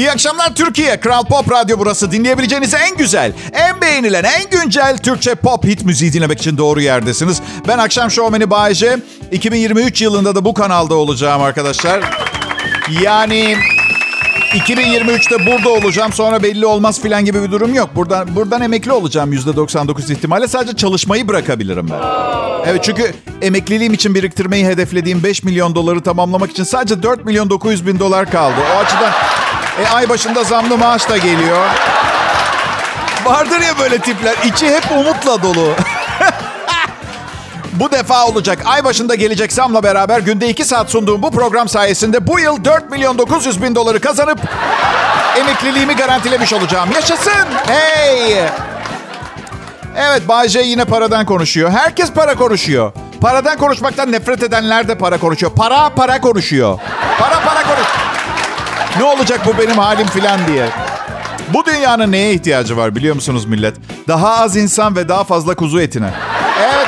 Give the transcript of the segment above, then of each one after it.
İyi akşamlar Türkiye. Kral Pop Radyo burası. Dinleyebileceğiniz en güzel, en beğenilen, en güncel Türkçe pop hit müziği dinlemek için doğru yerdesiniz. Ben akşam şovmeni Bayece. 2023 yılında da bu kanalda olacağım arkadaşlar. Yani 2023'te burada olacağım sonra belli olmaz filan gibi bir durum yok. Buradan buradan emekli olacağım %99 ihtimalle. Sadece çalışmayı bırakabilirim ben. Evet çünkü emekliliğim için biriktirmeyi hedeflediğim 5 milyon doları tamamlamak için sadece 4 milyon 900 bin dolar kaldı. O açıdan e, ay başında zamlı maaş da geliyor. Vardır ya böyle tipler. içi hep umutla dolu. bu defa olacak. Ay başında gelecek zamla beraber günde 2 saat sunduğum bu program sayesinde bu yıl 4 milyon 900 bin doları kazanıp emekliliğimi garantilemiş olacağım. Yaşasın. Hey. Evet Bay J yine paradan konuşuyor. Herkes para konuşuyor. Paradan konuşmaktan nefret edenler de para konuşuyor. Para para konuşuyor. Para para konuş. Ne olacak bu benim halim filan diye. Bu dünyanın neye ihtiyacı var biliyor musunuz millet? Daha az insan ve daha fazla kuzu etine. Evet.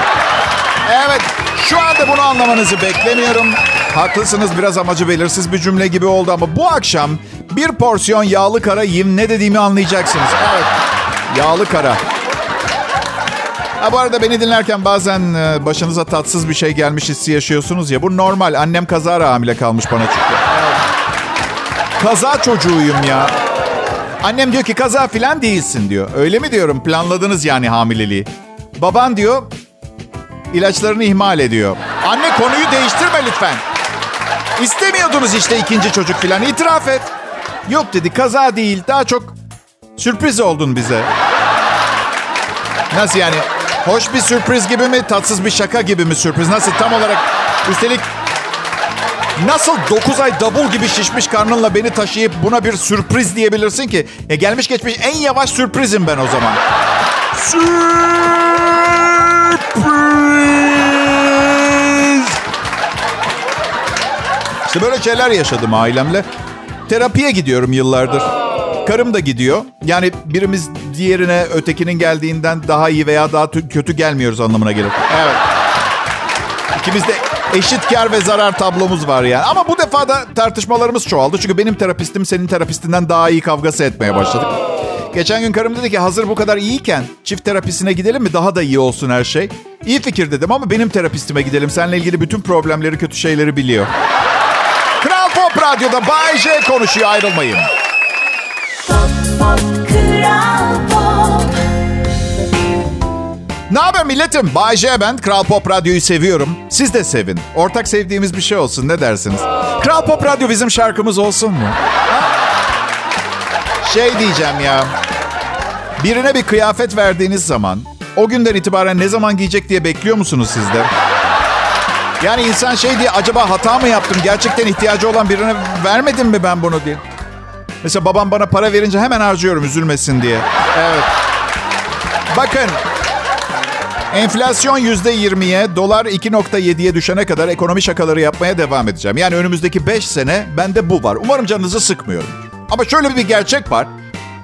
Evet. Şu anda bunu anlamanızı beklemiyorum. Haklısınız biraz amacı belirsiz bir cümle gibi oldu ama bu akşam bir porsiyon yağlı kara yiyeyim ne dediğimi anlayacaksınız. Evet. Yağlı kara. Ha bu arada beni dinlerken bazen e, başınıza tatsız bir şey gelmiş hissi yaşıyorsunuz ya. Bu normal. Annem kazara hamile kalmış bana çünkü. Evet. Kaza çocuğuyum ya. Annem diyor ki kaza filan değilsin diyor. Öyle mi diyorum planladınız yani hamileliği. Baban diyor ilaçlarını ihmal ediyor. Anne konuyu değiştirme lütfen. İstemiyordunuz işte ikinci çocuk filan itiraf et. Yok dedi kaza değil daha çok sürpriz oldun bize. Nasıl yani? Hoş bir sürpriz gibi mi? Tatsız bir şaka gibi mi sürpriz? Nasıl tam olarak? Üstelik nasıl 9 ay davul gibi şişmiş karnınla beni taşıyıp buna bir sürpriz diyebilirsin ki? Ya gelmiş geçmiş en yavaş sürprizim ben o zaman. Sürpriz! İşte böyle şeyler yaşadım ailemle. Terapiye gidiyorum yıllardır. Karım da gidiyor. Yani birimiz diğerine ötekinin geldiğinden daha iyi veya daha kötü gelmiyoruz anlamına gelir. Evet. İkimiz de eşit kar ve zarar tablomuz var yani. Ama bu defa da tartışmalarımız çoğaldı. Çünkü benim terapistim senin terapistinden daha iyi kavgası etmeye başladık. Geçen gün karım dedi ki hazır bu kadar iyiyken çift terapisine gidelim mi? Daha da iyi olsun her şey. İyi fikir dedim ama benim terapistime gidelim. Seninle ilgili bütün problemleri, kötü şeyleri biliyor. Kral Pop Radyo'da Bay J konuşuyor ayrılmayın. Ne haber milletim? Bay J ben. Kral Pop Radyo'yu seviyorum. Siz de sevin. Ortak sevdiğimiz bir şey olsun. Ne dersiniz? Kral Pop Radyo bizim şarkımız olsun mu? Şey diyeceğim ya. Birine bir kıyafet verdiğiniz zaman o günden itibaren ne zaman giyecek diye bekliyor musunuz siz de? Yani insan şey diye acaba hata mı yaptım? Gerçekten ihtiyacı olan birine vermedim mi ben bunu diye. Mesela babam bana para verince hemen harcıyorum üzülmesin diye. Evet. Bakın. Enflasyon %20'ye, dolar 2.7'ye düşene kadar ekonomi şakaları yapmaya devam edeceğim. Yani önümüzdeki 5 sene bende bu var. Umarım canınızı sıkmıyorum. Ama şöyle bir gerçek var.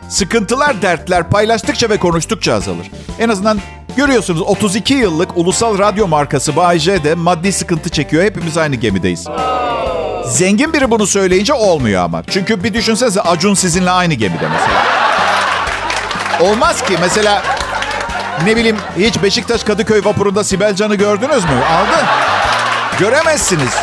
Sıkıntılar, dertler paylaştıkça ve konuştukça azalır. En azından görüyorsunuz 32 yıllık ulusal radyo markası Bay de maddi sıkıntı çekiyor. Hepimiz aynı gemideyiz. Zengin biri bunu söyleyince olmuyor ama. Çünkü bir düşünsenize Acun sizinle aynı gemide mesela. Olmaz ki mesela ne bileyim hiç Beşiktaş Kadıköy vapurunda Sibel Can'ı gördünüz mü? Aldın. Göremezsiniz.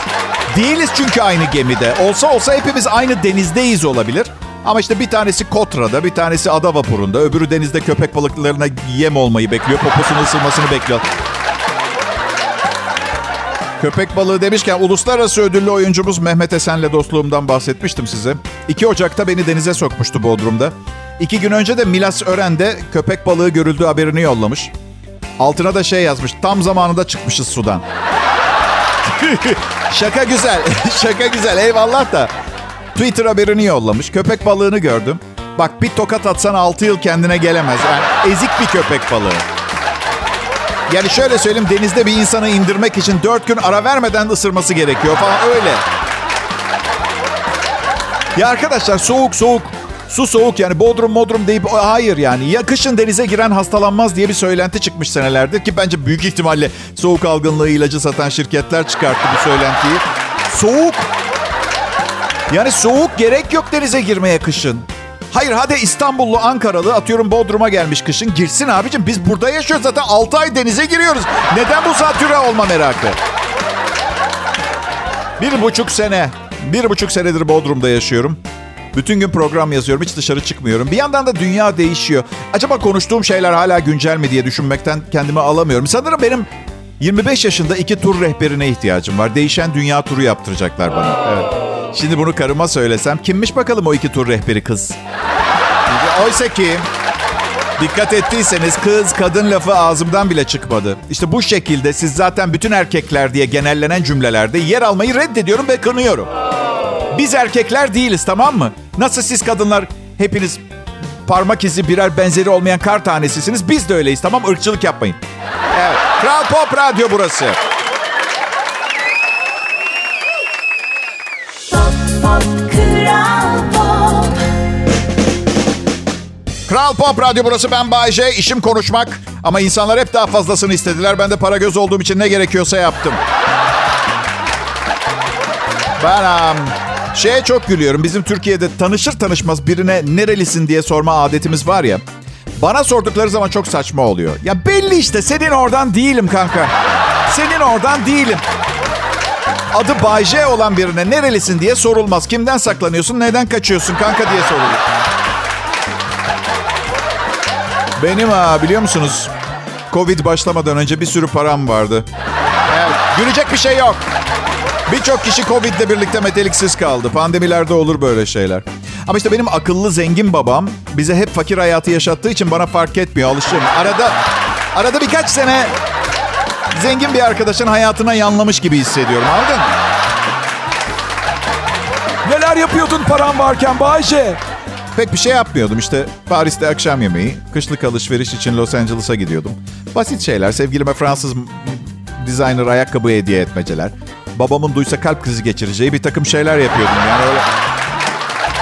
Değiliz çünkü aynı gemide. Olsa olsa hepimiz aynı denizdeyiz olabilir. Ama işte bir tanesi Kotra'da, bir tanesi ada vapurunda, öbürü denizde köpek balıklarına yem olmayı bekliyor, poposunu ısırmasını bekliyor. Köpek balığı demişken uluslararası ödüllü oyuncumuz Mehmet Esen'le dostluğumdan bahsetmiştim size. 2 Ocak'ta beni denize sokmuştu Bodrum'da. İki gün önce de Milas Ören'de köpek balığı görüldüğü haberini yollamış. Altına da şey yazmış. Tam zamanında çıkmışız sudan. Şaka güzel. Şaka güzel. Eyvallah da. Twitter haberini yollamış. Köpek balığını gördüm. Bak bir tokat atsan 6 yıl kendine gelemez. Yani ezik bir köpek balığı. Yani şöyle söyleyeyim denizde bir insanı indirmek için 4 gün ara vermeden ısırması gerekiyor falan öyle. Ya arkadaşlar soğuk soğuk. Su soğuk yani bodrum modrum deyip hayır yani. Ya kışın denize giren hastalanmaz diye bir söylenti çıkmış senelerdir. Ki bence büyük ihtimalle soğuk algınlığı ilacı satan şirketler çıkarttı bu söylentiyi. Soğuk Yani soğuk gerek yok denize girmeye kışın. Hayır hadi İstanbullu, Ankaralı atıyorum Bodrum'a gelmiş kışın. Girsin abicim biz burada yaşıyoruz zaten 6 ay denize giriyoruz. Neden bu zatüre olma merakı? Bir buçuk sene, bir buçuk senedir Bodrum'da yaşıyorum. Bütün gün program yazıyorum, hiç dışarı çıkmıyorum. Bir yandan da dünya değişiyor. Acaba konuştuğum şeyler hala güncel mi diye düşünmekten kendimi alamıyorum. Sanırım benim 25 yaşında iki tur rehberine ihtiyacım var. Değişen dünya turu yaptıracaklar bana. Evet. Şimdi bunu karıma söylesem, kimmiş bakalım o iki tur rehberi kız? Oysa ki dikkat ettiyseniz kız kadın lafı ağzımdan bile çıkmadı. İşte bu şekilde siz zaten bütün erkekler diye genellenen cümlelerde yer almayı reddediyorum ve kınıyorum. Biz erkekler değiliz tamam mı? Nasıl siz kadınlar hepiniz parmak izi birer benzeri olmayan kar tanesisiniz. Biz de öyleyiz tamam mı? Irkçılık yapmayın. Evet. Kral Pop Radyo burası. Kral Pop Radyo burası ben Bayece. İşim konuşmak. Ama insanlar hep daha fazlasını istediler. Ben de para göz olduğum için ne gerekiyorsa yaptım. Ben um, şeye çok gülüyorum. Bizim Türkiye'de tanışır tanışmaz birine nerelisin diye sorma adetimiz var ya. Bana sordukları zaman çok saçma oluyor. Ya belli işte senin oradan değilim kanka. Senin oradan değilim. Adı Bayce olan birine nerelisin diye sorulmaz. Kimden saklanıyorsun, neden kaçıyorsun kanka diye sorulur. Benim ha biliyor musunuz? Covid başlamadan önce bir sürü param vardı. Evet, gülecek bir şey yok. Birçok kişi Covid ile birlikte meteliksiz kaldı. Pandemilerde olur böyle şeyler. Ama işte benim akıllı zengin babam bize hep fakir hayatı yaşattığı için bana fark etmiyor. Alışım. Arada arada birkaç sene zengin bir arkadaşın hayatına yanlamış gibi hissediyorum. Anladın Neler yapıyordun param varken Bayce? Pek bir şey yapmıyordum işte. Paris'te akşam yemeği, kışlık alışveriş için Los Angeles'a gidiyordum. Basit şeyler. Sevgilime Fransız designer ayakkabı hediye etmeceler. Babamın duysa kalp krizi geçireceği bir takım şeyler yapıyordum yani öyle.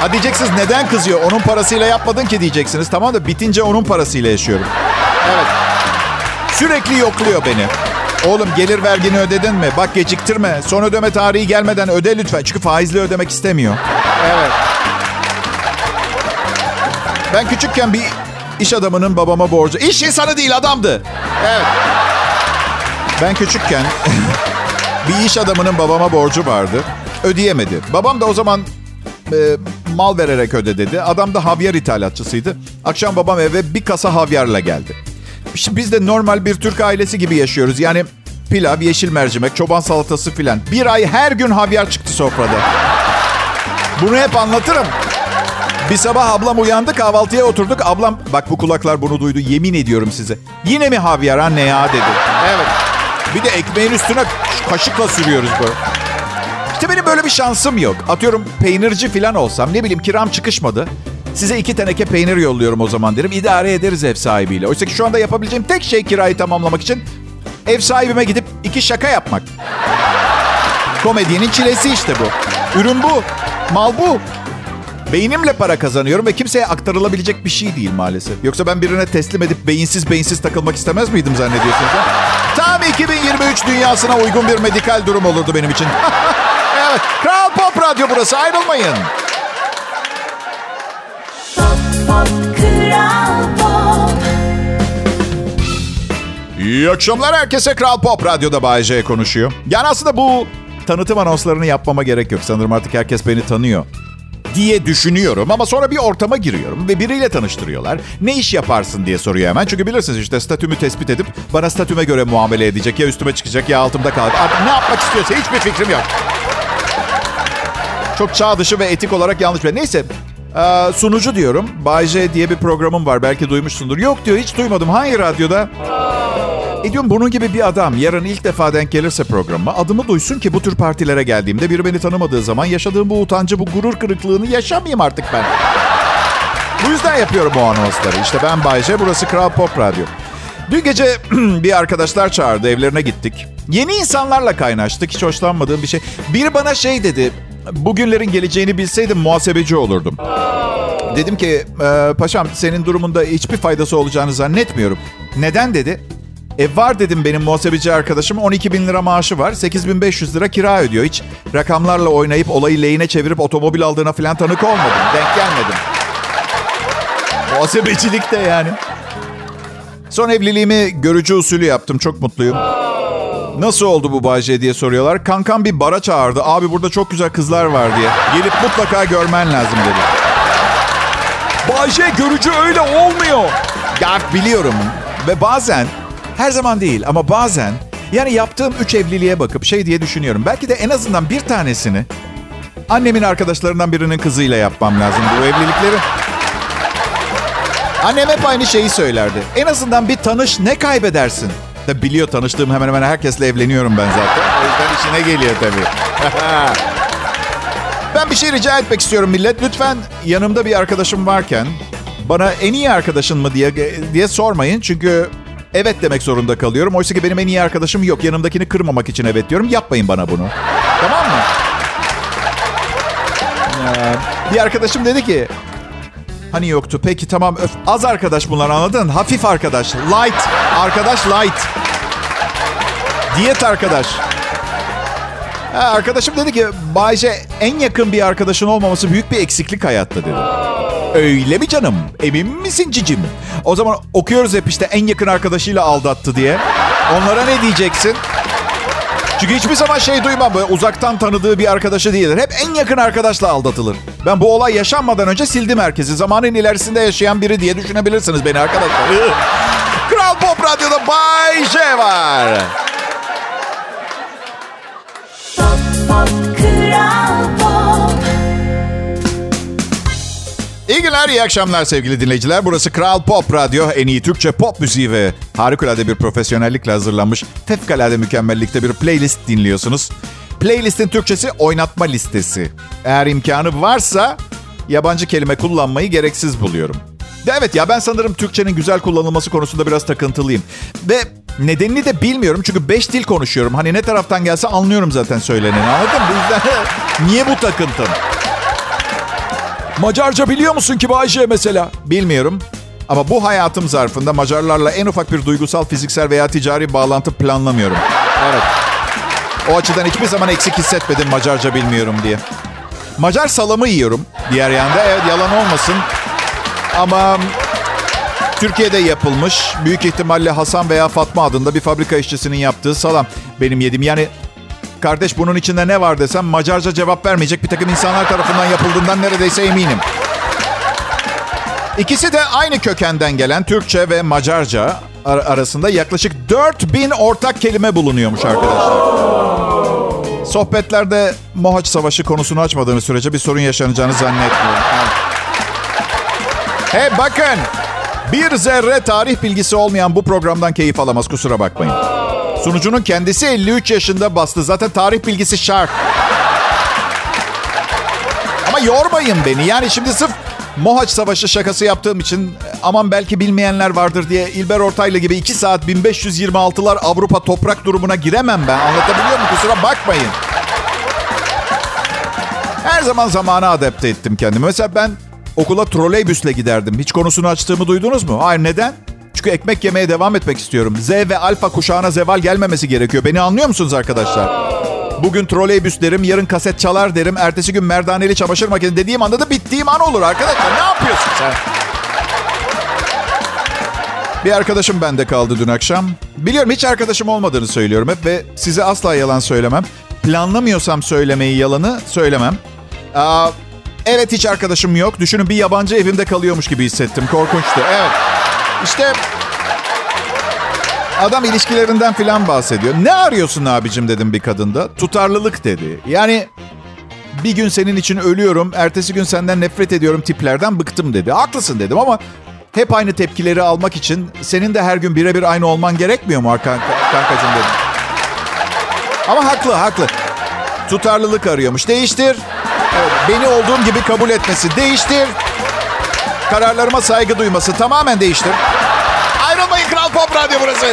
Ha diyeceksiniz neden kızıyor? Onun parasıyla yapmadın ki diyeceksiniz. Tamam da bitince onun parasıyla yaşıyorum. Evet. Sürekli yokluyor beni. Oğlum gelir vergini ödedin mi? Bak geciktirme. Son ödeme tarihi gelmeden öde lütfen. Çünkü faizli ödemek istemiyor. Evet. Ben küçükken bir iş adamının babama borcu... İş insanı değil adamdı. Evet. Ben küçükken bir iş adamının babama borcu vardı. Ödeyemedi. Babam da o zaman e, mal vererek öde dedi. Adam da havyar ithalatçısıydı. Akşam babam eve bir kasa havyarla geldi. Şimdi biz de normal bir Türk ailesi gibi yaşıyoruz. Yani pilav, yeşil mercimek, çoban salatası filan. Bir ay her gün havyar çıktı sofrada. Bunu hep anlatırım. Bir sabah ablam uyandı kahvaltıya oturduk. Ablam bak bu kulaklar bunu duydu yemin ediyorum size. Yine mi havyar anne ya dedi. Evet. Bir de ekmeğin üstüne kaşıkla sürüyoruz böyle. İşte benim böyle bir şansım yok. Atıyorum peynirci falan olsam ne bileyim kiram çıkışmadı. Size iki teneke peynir yolluyorum o zaman derim. İdare ederiz ev sahibiyle. Oysa ki şu anda yapabileceğim tek şey kirayı tamamlamak için ev sahibime gidip iki şaka yapmak. Komedyenin çilesi işte bu. Ürün bu. Mal bu. Beynimle para kazanıyorum ve kimseye aktarılabilecek bir şey değil maalesef. Yoksa ben birine teslim edip beyinsiz beyinsiz takılmak istemez miydim zannediyorsunuz? Tam 2023 dünyasına uygun bir medikal durum olurdu benim için. evet, Kral Pop Radyo burası ayrılmayın. Pop, pop, Kral Pop. İyi akşamlar herkese Kral Pop Radyo'da Bay J konuşuyor. Yani aslında bu tanıtım anonslarını yapmama gerek yok. Sanırım artık herkes beni tanıyor diye düşünüyorum. Ama sonra bir ortama giriyorum ve biriyle tanıştırıyorlar. Ne iş yaparsın diye soruyor hemen. Çünkü bilirsiniz işte statümü tespit edip bana statüme göre muamele edecek. Ya üstüme çıkacak ya altımda kalacak. Artık ne yapmak istiyorsa hiçbir fikrim yok. Çok çağ dışı ve etik olarak yanlış bir. Neyse ee, sunucu diyorum. Bay J diye bir programım var. Belki duymuşsundur. Yok diyor hiç duymadım. Hangi radyoda? E diyorum bunun gibi bir adam yarın ilk defa denk gelirse programa adımı duysun ki bu tür partilere geldiğimde biri beni tanımadığı zaman yaşadığım bu utancı, bu gurur kırıklığını yaşamayayım artık ben. bu yüzden yapıyorum bu anonsları. İşte ben Bayce, burası Kral Pop Radyo. Dün gece bir arkadaşlar çağırdı, evlerine gittik. Yeni insanlarla kaynaştık, hiç hoşlanmadığım bir şey. Biri bana şey dedi, bugünlerin geleceğini bilseydim muhasebeci olurdum. Dedim ki, e, paşam senin durumunda hiçbir faydası olacağını zannetmiyorum. Neden dedi? Ev var dedim benim muhasebeci arkadaşım. 12 bin lira maaşı var. 8500 lira kira ödüyor. Hiç rakamlarla oynayıp olayı lehine çevirip otomobil aldığına falan tanık olmadım. Denk gelmedim. Muhasebecilik de yani. Son evliliğimi görücü usulü yaptım. Çok mutluyum. Nasıl oldu bu Bayce diye soruyorlar. Kankam bir bara çağırdı. Abi burada çok güzel kızlar var diye. Gelip mutlaka görmen lazım dedi. Bayce görücü öyle olmuyor. Ya biliyorum. Ve bazen, her zaman değil ama bazen yani yaptığım üç evliliğe bakıp şey diye düşünüyorum. Belki de en azından bir tanesini annemin arkadaşlarından birinin kızıyla yapmam lazım bu evlilikleri. Annem hep aynı şeyi söylerdi. En azından bir tanış ne kaybedersin? Tabi biliyor tanıştığım hemen hemen herkesle evleniyorum ben zaten. O yüzden işine geliyor tabii. ben bir şey rica etmek istiyorum millet. Lütfen yanımda bir arkadaşım varken bana en iyi arkadaşın mı diye diye sormayın. Çünkü evet demek zorunda kalıyorum. Oysa ki benim en iyi arkadaşım yok. Yanımdakini kırmamak için evet diyorum. Yapmayın bana bunu. Tamam mı? Ee, bir arkadaşım dedi ki Hani yoktu. Peki tamam. Öf, az arkadaş bunlar anladın? Hafif arkadaş. Light. Arkadaş light. Diyet arkadaş. Ha, arkadaşım dedi ki Bayce en yakın bir arkadaşın olmaması büyük bir eksiklik hayatta dedi. Öyle mi canım? Emin misin cicim? O zaman okuyoruz hep işte en yakın arkadaşıyla aldattı diye. Onlara ne diyeceksin? Çünkü hiçbir zaman şey duymam. Böyle uzaktan tanıdığı bir arkadaşı değildir. Hep en yakın arkadaşla aldatılır. Ben bu olay yaşanmadan önce sildim herkesi. Zamanın ilerisinde yaşayan biri diye düşünebilirsiniz beni arkadaşlar. Kral Pop Radyo'da Bay J var. Pop, pop, Kral İyi günler, iyi akşamlar sevgili dinleyiciler. Burası Kral Pop Radyo. En iyi Türkçe pop müziği ve harikulade bir profesyonellikle hazırlanmış fevkalade mükemmellikte bir playlist dinliyorsunuz. Playlistin Türkçesi oynatma listesi. Eğer imkanı varsa yabancı kelime kullanmayı gereksiz buluyorum. Evet ya ben sanırım Türkçenin güzel kullanılması konusunda biraz takıntılıyım. Ve nedenini de bilmiyorum çünkü beş dil konuşuyorum. Hani ne taraftan gelse anlıyorum zaten söyleneni anladın mı? Niye bu takıntım? Macarca biliyor musun ki Bayce mesela? Bilmiyorum. Ama bu hayatım zarfında Macarlarla en ufak bir duygusal, fiziksel veya ticari bağlantı planlamıyorum. Evet. O açıdan hiçbir zaman eksik hissetmedim Macarca bilmiyorum diye. Macar salamı yiyorum diğer yanda. Evet yalan olmasın. Ama Türkiye'de yapılmış büyük ihtimalle Hasan veya Fatma adında bir fabrika işçisinin yaptığı salam benim yedim. Yani kardeş bunun içinde ne var desem Macarca cevap vermeyecek bir takım insanlar tarafından yapıldığından neredeyse eminim. İkisi de aynı kökenden gelen Türkçe ve Macarca ar- arasında yaklaşık 4000 ortak kelime bulunuyormuş arkadaşlar. Sohbetlerde Mohaç Savaşı konusunu açmadığınız sürece bir sorun yaşanacağını zannetmiyorum. Hey bakın. Bir zerre tarih bilgisi olmayan bu programdan keyif alamaz kusura bakmayın. Sunucunun kendisi 53 yaşında bastı. Zaten tarih bilgisi şart. Ama yormayın beni. Yani şimdi sırf Mohaç Savaşı şakası yaptığım için aman belki bilmeyenler vardır diye İlber Ortaylı gibi 2 saat 1526'lar Avrupa toprak durumuna giremem ben. Anlatabiliyor muyum? Kusura bakmayın. Her zaman zamana adapte ettim kendimi. Mesela ben okula troleybüsle giderdim. Hiç konusunu açtığımı duydunuz mu? Hayır neden? Çünkü ekmek yemeye devam etmek istiyorum. Z ve alfa kuşağına zeval gelmemesi gerekiyor. Beni anlıyor musunuz arkadaşlar? Bugün troleybüs derim, yarın kaset çalar derim. Ertesi gün merdaneli çamaşır makinesi dediğim anda da bittiğim an olur arkadaşlar. Ne yapıyorsun sen? Bir arkadaşım bende kaldı dün akşam. Biliyorum hiç arkadaşım olmadığını söylüyorum hep ve size asla yalan söylemem. Planlamıyorsam söylemeyi yalanı söylemem. Aa, evet hiç arkadaşım yok. Düşünün bir yabancı evimde kalıyormuş gibi hissettim. Korkunçtu. Evet. İşte Adam ilişkilerinden filan bahsediyor. Ne arıyorsun abicim dedim bir kadında. Tutarlılık dedi. Yani bir gün senin için ölüyorum, ertesi gün senden nefret ediyorum tiplerden bıktım dedi. Haklısın dedim ama hep aynı tepkileri almak için senin de her gün birebir aynı olman gerekmiyor mu kanka, kankacığım dedim. Ama haklı, haklı. Tutarlılık arıyormuş. Değiştir. Beni olduğum gibi kabul etmesi. Değiştir. Kararlarıma saygı duyması. Tamamen değiştir. Ayrılmayın Kral Pop Radyo burası.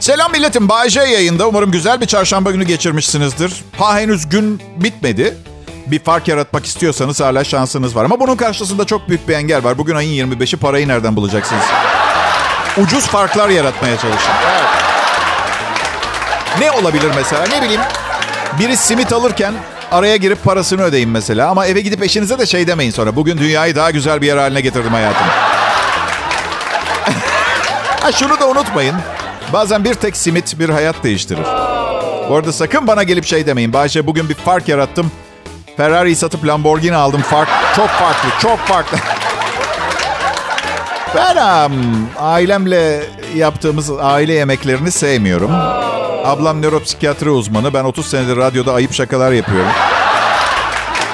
Selam milletim. Bay J yayında. Umarım güzel bir çarşamba günü geçirmişsinizdir. Ha henüz gün bitmedi. bir fark yaratmak istiyorsanız hala şansınız var. Ama bunun karşısında çok büyük bir engel var. Bugün ayın 25'i parayı nereden bulacaksınız? Ucuz farklar yaratmaya çalışın. Evet. Ne olabilir mesela? Ne bileyim. Biri simit alırken araya girip parasını ödeyin mesela. Ama eve gidip eşinize de şey demeyin sonra. Bugün dünyayı daha güzel bir yer haline getirdim hayatım. ha şunu da unutmayın. Bazen bir tek simit bir hayat değiştirir. Bu arada sakın bana gelip şey demeyin. Bayşe bugün bir fark yarattım. Ferrari'yi satıp Lamborghini aldım. Fark çok farklı, çok farklı. ben um, ailemle yaptığımız aile yemeklerini sevmiyorum. Ablam nöropsikiyatri uzmanı. Ben 30 senedir radyoda ayıp şakalar yapıyorum.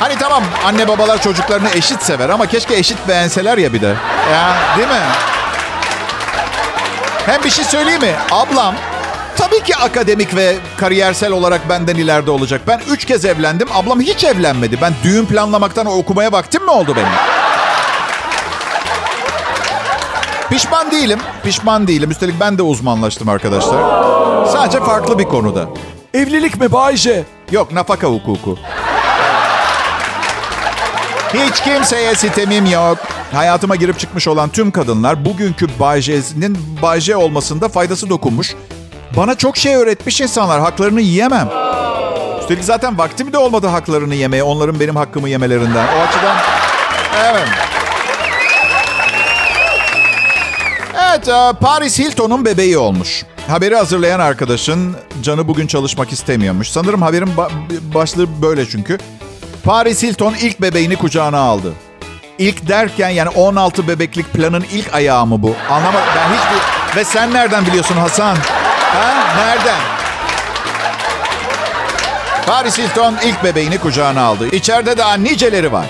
Hani tamam anne babalar çocuklarını eşit sever ama keşke eşit beğenseler ya bir de. Ya değil mi? Hem bir şey söyleyeyim mi? Ablam tabii ki akademik ve kariyersel olarak benden ileride olacak. Ben üç kez evlendim. Ablam hiç evlenmedi. Ben düğün planlamaktan okumaya vaktim mi oldu benim? Pişman değilim. Pişman değilim. Üstelik ben de uzmanlaştım arkadaşlar. Sadece farklı bir konuda. Evlilik mi Bayce? Yok nafaka hukuku. Hiç kimseye sitemim yok. Hayatıma girip çıkmış olan tüm kadınlar bugünkü Bayce'nin Bayce olmasında faydası dokunmuş. Bana çok şey öğretmiş insanlar. Haklarını yiyemem. Üstelik zaten vaktim de olmadı haklarını yemeye. Onların benim hakkımı yemelerinden. O açıdan... Evet. Evet, e, Paris Hilton'un bebeği olmuş. Haberi hazırlayan arkadaşın canı bugün çalışmak istemiyormuş. Sanırım haberin ba- başlığı böyle çünkü. Paris Hilton ilk bebeğini kucağına aldı. İlk derken yani 16 bebeklik planın ilk ayağı mı bu? Anlamadım. Ben hiçbir... Ve sen nereden biliyorsun Hasan? Ha? Nereden? Paris Hilton ilk bebeğini kucağına aldı. İçeride daha niceleri var.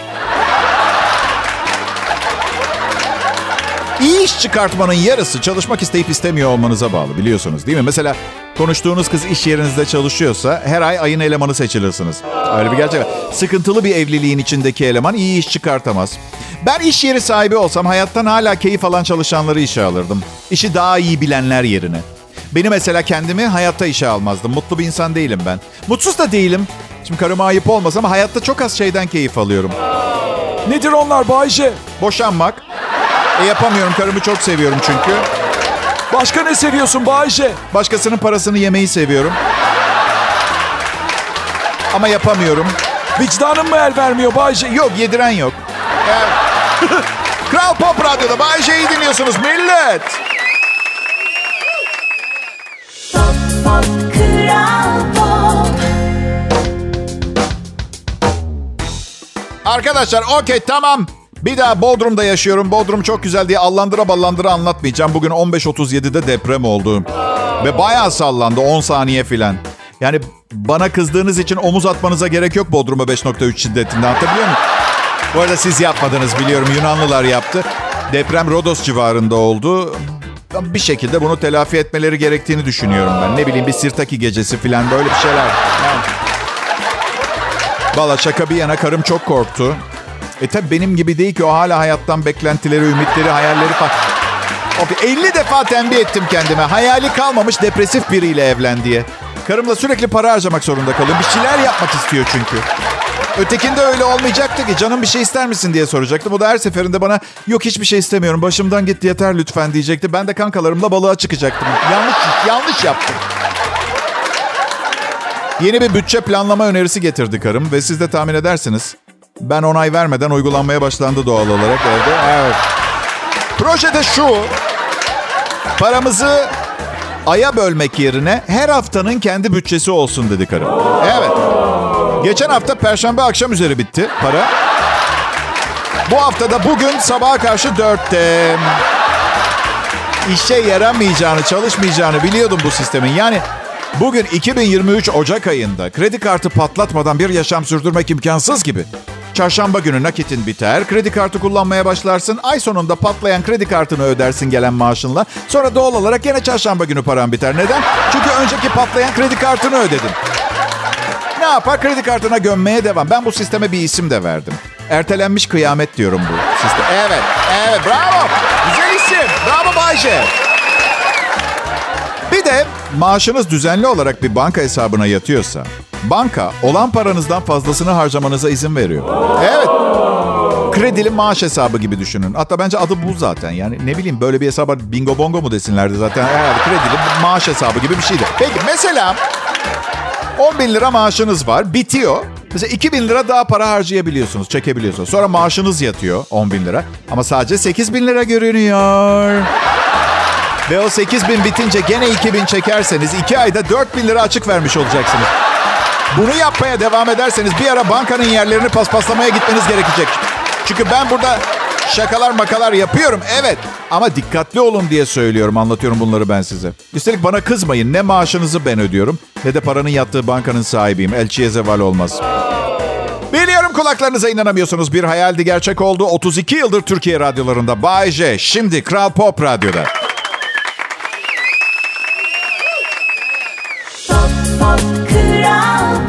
İyi iş çıkartmanın yarısı çalışmak isteyip istemiyor olmanıza bağlı biliyorsunuz değil mi? Mesela konuştuğunuz kız iş yerinizde çalışıyorsa her ay ayın elemanı seçilirsiniz. Öyle bir gerçek var. Sıkıntılı bir evliliğin içindeki eleman iyi iş çıkartamaz. Ben iş yeri sahibi olsam hayattan hala keyif alan çalışanları işe alırdım. İşi daha iyi bilenler yerine. Beni mesela kendimi hayatta işe almazdım. Mutlu bir insan değilim ben. Mutsuz da değilim. Şimdi karıma ayıp olmaz ama hayatta çok az şeyden keyif alıyorum. Nedir onlar Bayce? Boşanmak. E yapamıyorum. Karımı çok seviyorum çünkü. Başka ne seviyorsun Bayce? Başkasının parasını yemeyi seviyorum. Ama yapamıyorum. Vicdanın mı el vermiyor Bayce? Yok yediren yok. Evet. Kral Pop Radyo'da Bay J'yi dinliyorsunuz millet. Pop, pop, Kral Pop. Arkadaşlar okey tamam. Bir daha Bodrum'da yaşıyorum. Bodrum çok güzel diye allandıra ballandıra anlatmayacağım. Bugün 15.37'de deprem oldu. Ve bayağı sallandı 10 saniye filan. Yani bana kızdığınız için omuz atmanıza gerek yok Bodrum'a 5.3 şiddetinde anlatabiliyor muyum? Bu arada siz yapmadınız biliyorum. Yunanlılar yaptı. Deprem Rodos civarında oldu. Bir şekilde bunu telafi etmeleri gerektiğini düşünüyorum ben. Ne bileyim bir Sirtaki gecesi falan böyle bir şeyler. Yani. Valla şaka bir yana karım çok korktu. E tabi benim gibi değil ki o hala hayattan beklentileri, ümitleri, hayalleri falan. Of, 50 defa tembih ettim kendime. Hayali kalmamış depresif biriyle evlen diye. Karımla sürekli para harcamak zorunda kalıyorum. Bir şeyler yapmak istiyor çünkü. Ötekinde öyle olmayacaktı ki. Canım bir şey ister misin diye soracaktım. O da her seferinde bana yok hiçbir şey istemiyorum. Başımdan gitti yeter lütfen diyecekti. Ben de kankalarımla balığa çıkacaktım. Yanlış, yanlış yaptım. Yeni bir bütçe planlama önerisi getirdi karım ve siz de tahmin edersiniz. Ben onay vermeden uygulanmaya başlandı doğal olarak evde. Evet. Projede şu. Paramızı aya bölmek yerine her haftanın kendi bütçesi olsun dedi karım. Evet. Geçen hafta perşembe akşam üzeri bitti para. Bu haftada bugün sabaha karşı dörtte. İşe yaramayacağını, çalışmayacağını biliyordum bu sistemin. Yani bugün 2023 Ocak ayında kredi kartı patlatmadan bir yaşam sürdürmek imkansız gibi. Çarşamba günü nakitin biter, kredi kartı kullanmaya başlarsın. Ay sonunda patlayan kredi kartını ödersin gelen maaşınla. Sonra doğal olarak yine çarşamba günü paran biter. Neden? Çünkü önceki patlayan kredi kartını ödedin. Ne yapar? Kredi kartına gömmeye devam. Ben bu sisteme bir isim de verdim. Ertelenmiş kıyamet diyorum bu sistem. Evet, evet bravo. Güzel isim. Bravo Bayce. Bir de maaşınız düzenli olarak bir banka hesabına yatıyorsa Banka olan paranızdan fazlasını harcamanıza izin veriyor. Evet. Kredili maaş hesabı gibi düşünün. Hatta bence adı bu zaten. Yani ne bileyim böyle bir hesaba bingo bongo mu desinlerdi zaten. Herhalde kredili maaş hesabı gibi bir şeydi. Peki mesela 10 bin lira maaşınız var. Bitiyor. Mesela 2 bin lira daha para harcayabiliyorsunuz, çekebiliyorsunuz. Sonra maaşınız yatıyor 10 bin lira. Ama sadece 8 bin lira görünüyor. Ve o 8 bin bitince gene 2 bin çekerseniz 2 ayda 4 bin lira açık vermiş olacaksınız. Bunu yapmaya devam ederseniz bir ara bankanın yerlerini paspaslamaya gitmeniz gerekecek. Çünkü ben burada şakalar makalar yapıyorum evet. Ama dikkatli olun diye söylüyorum anlatıyorum bunları ben size. Üstelik bana kızmayın ne maaşınızı ben ödüyorum ne de paranın yattığı bankanın sahibiyim. Elçiye zeval olmaz. Biliyorum kulaklarınıza inanamıyorsunuz. Bir hayaldi gerçek oldu. 32 yıldır Türkiye radyolarında. Bay J. Şimdi Kral Pop Radyo'da. Pop pop kral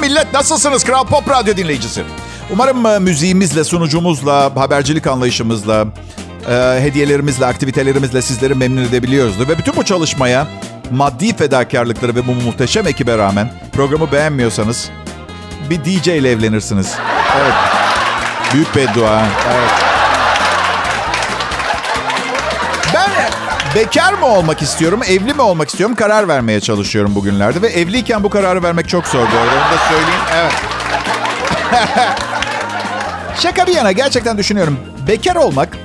Millet, nasılsınız? Kral Pop Radyo dinleyicisi. Umarım e, müziğimizle, sunucumuzla, habercilik anlayışımızla, e, hediyelerimizle, aktivitelerimizle sizleri memnun edebiliyoruzdur. Ve bütün bu çalışmaya maddi fedakarlıkları ve bu muhteşem ekibe rağmen programı beğenmiyorsanız bir DJ ile evlenirsiniz. Evet. Büyük beddua. Evet. Bekar mı olmak istiyorum, evli mi olmak istiyorum karar vermeye çalışıyorum bugünlerde. Ve evliyken bu kararı vermek çok zor bu arada. Onu da söyleyeyim. Evet. Şaka bir yana gerçekten düşünüyorum. Bekar olmak,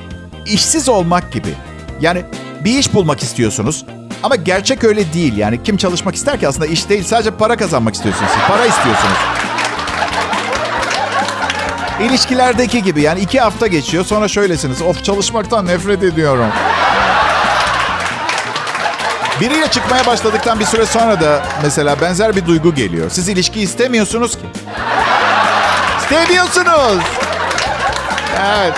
işsiz olmak gibi. Yani bir iş bulmak istiyorsunuz. Ama gerçek öyle değil. Yani kim çalışmak ister ki aslında iş değil. Sadece para kazanmak istiyorsunuz. Para istiyorsunuz. İlişkilerdeki gibi yani iki hafta geçiyor sonra şöylesiniz. Of çalışmaktan nefret ediyorum. Biriyle çıkmaya başladıktan bir süre sonra da mesela benzer bir duygu geliyor. Siz ilişki istemiyorsunuz ki. İstemiyorsunuz. Evet.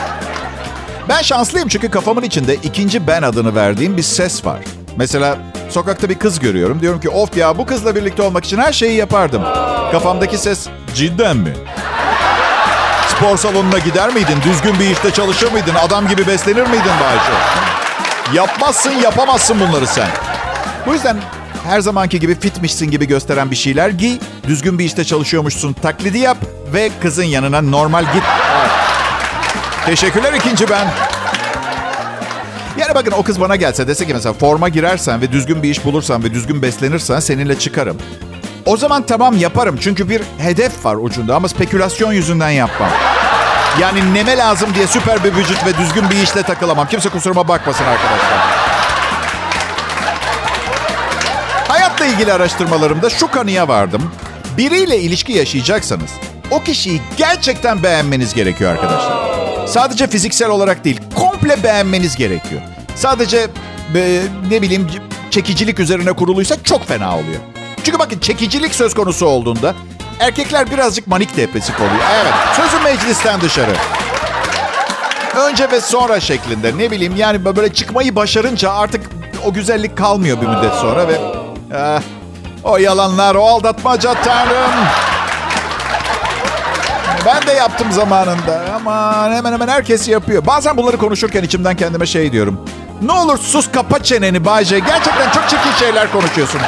Ben şanslıyım çünkü kafamın içinde ikinci ben adını verdiğim bir ses var. Mesela sokakta bir kız görüyorum. Diyorum ki of ya bu kızla birlikte olmak için her şeyi yapardım. Kafamdaki ses cidden mi? Spor salonuna gider miydin? Düzgün bir işte çalışır mıydın? Adam gibi beslenir miydin Bayşe? Yapmazsın, yapamazsın bunları sen. Bu yüzden her zamanki gibi fitmişsin gibi gösteren bir şeyler giy. Düzgün bir işte çalışıyormuşsun taklidi yap ve kızın yanına normal git. Teşekkürler ikinci ben. Yani bakın o kız bana gelse dese ki mesela forma girersen ve düzgün bir iş bulursan ve düzgün beslenirsen seninle çıkarım. O zaman tamam yaparım çünkü bir hedef var ucunda ama spekülasyon yüzünden yapmam. Yani neme lazım diye süper bir vücut ve düzgün bir işle takılamam. Kimse kusuruma bakmasın arkadaşlar. İlgili araştırmalarımda şu kanıya vardım. Biriyle ilişki yaşayacaksanız o kişiyi gerçekten beğenmeniz gerekiyor arkadaşlar. Sadece fiziksel olarak değil, komple beğenmeniz gerekiyor. Sadece e, ne bileyim çekicilik üzerine kuruluysa çok fena oluyor. Çünkü bakın çekicilik söz konusu olduğunda erkekler birazcık manik depresif oluyor. Evet, sözü meclisten dışarı. Önce ve sonra şeklinde ne bileyim yani böyle çıkmayı başarınca artık o güzellik kalmıyor bir müddet sonra ve ah, o yalanlar, o aldatmaca tanrım. Ben de yaptım zamanında ama hemen hemen herkes yapıyor. Bazen bunları konuşurken içimden kendime şey diyorum. Ne olur sus kapa çeneni Bayce. Gerçekten çok çirkin şeyler konuşuyorsun.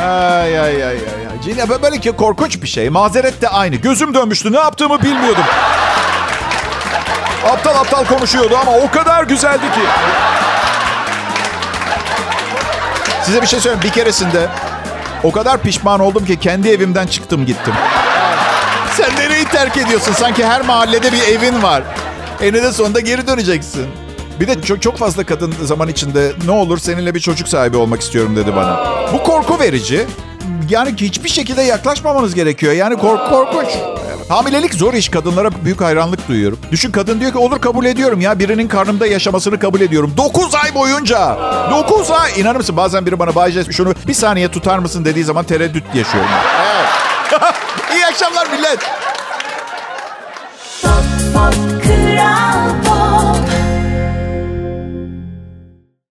Ay ay ay ay. Cine böyle ki korkunç bir şey. Mazeret de aynı. Gözüm dönmüştü. Ne yaptığımı bilmiyordum. Aptal aptal konuşuyordu ama o kadar güzeldi ki. Size bir şey söyleyeyim. Bir keresinde o kadar pişman oldum ki kendi evimden çıktım gittim. Sen nereyi terk ediyorsun? Sanki her mahallede bir evin var. Eninde sonunda geri döneceksin. Bir de çok çok fazla kadın zaman içinde ne olur seninle bir çocuk sahibi olmak istiyorum dedi bana. Bu korku verici. Yani hiçbir şekilde yaklaşmamanız gerekiyor. Yani kork korkunç. Hamilelik zor iş. Kadınlara büyük hayranlık duyuyorum. Düşün kadın diyor ki olur kabul ediyorum ya. Birinin karnımda yaşamasını kabul ediyorum. 9 ay boyunca. 9 ay. İnanır mısın bazen biri bana Bayce şunu bir saniye tutar mısın dediği zaman tereddüt yaşıyorum. Evet. İyi akşamlar millet. Pop pop kral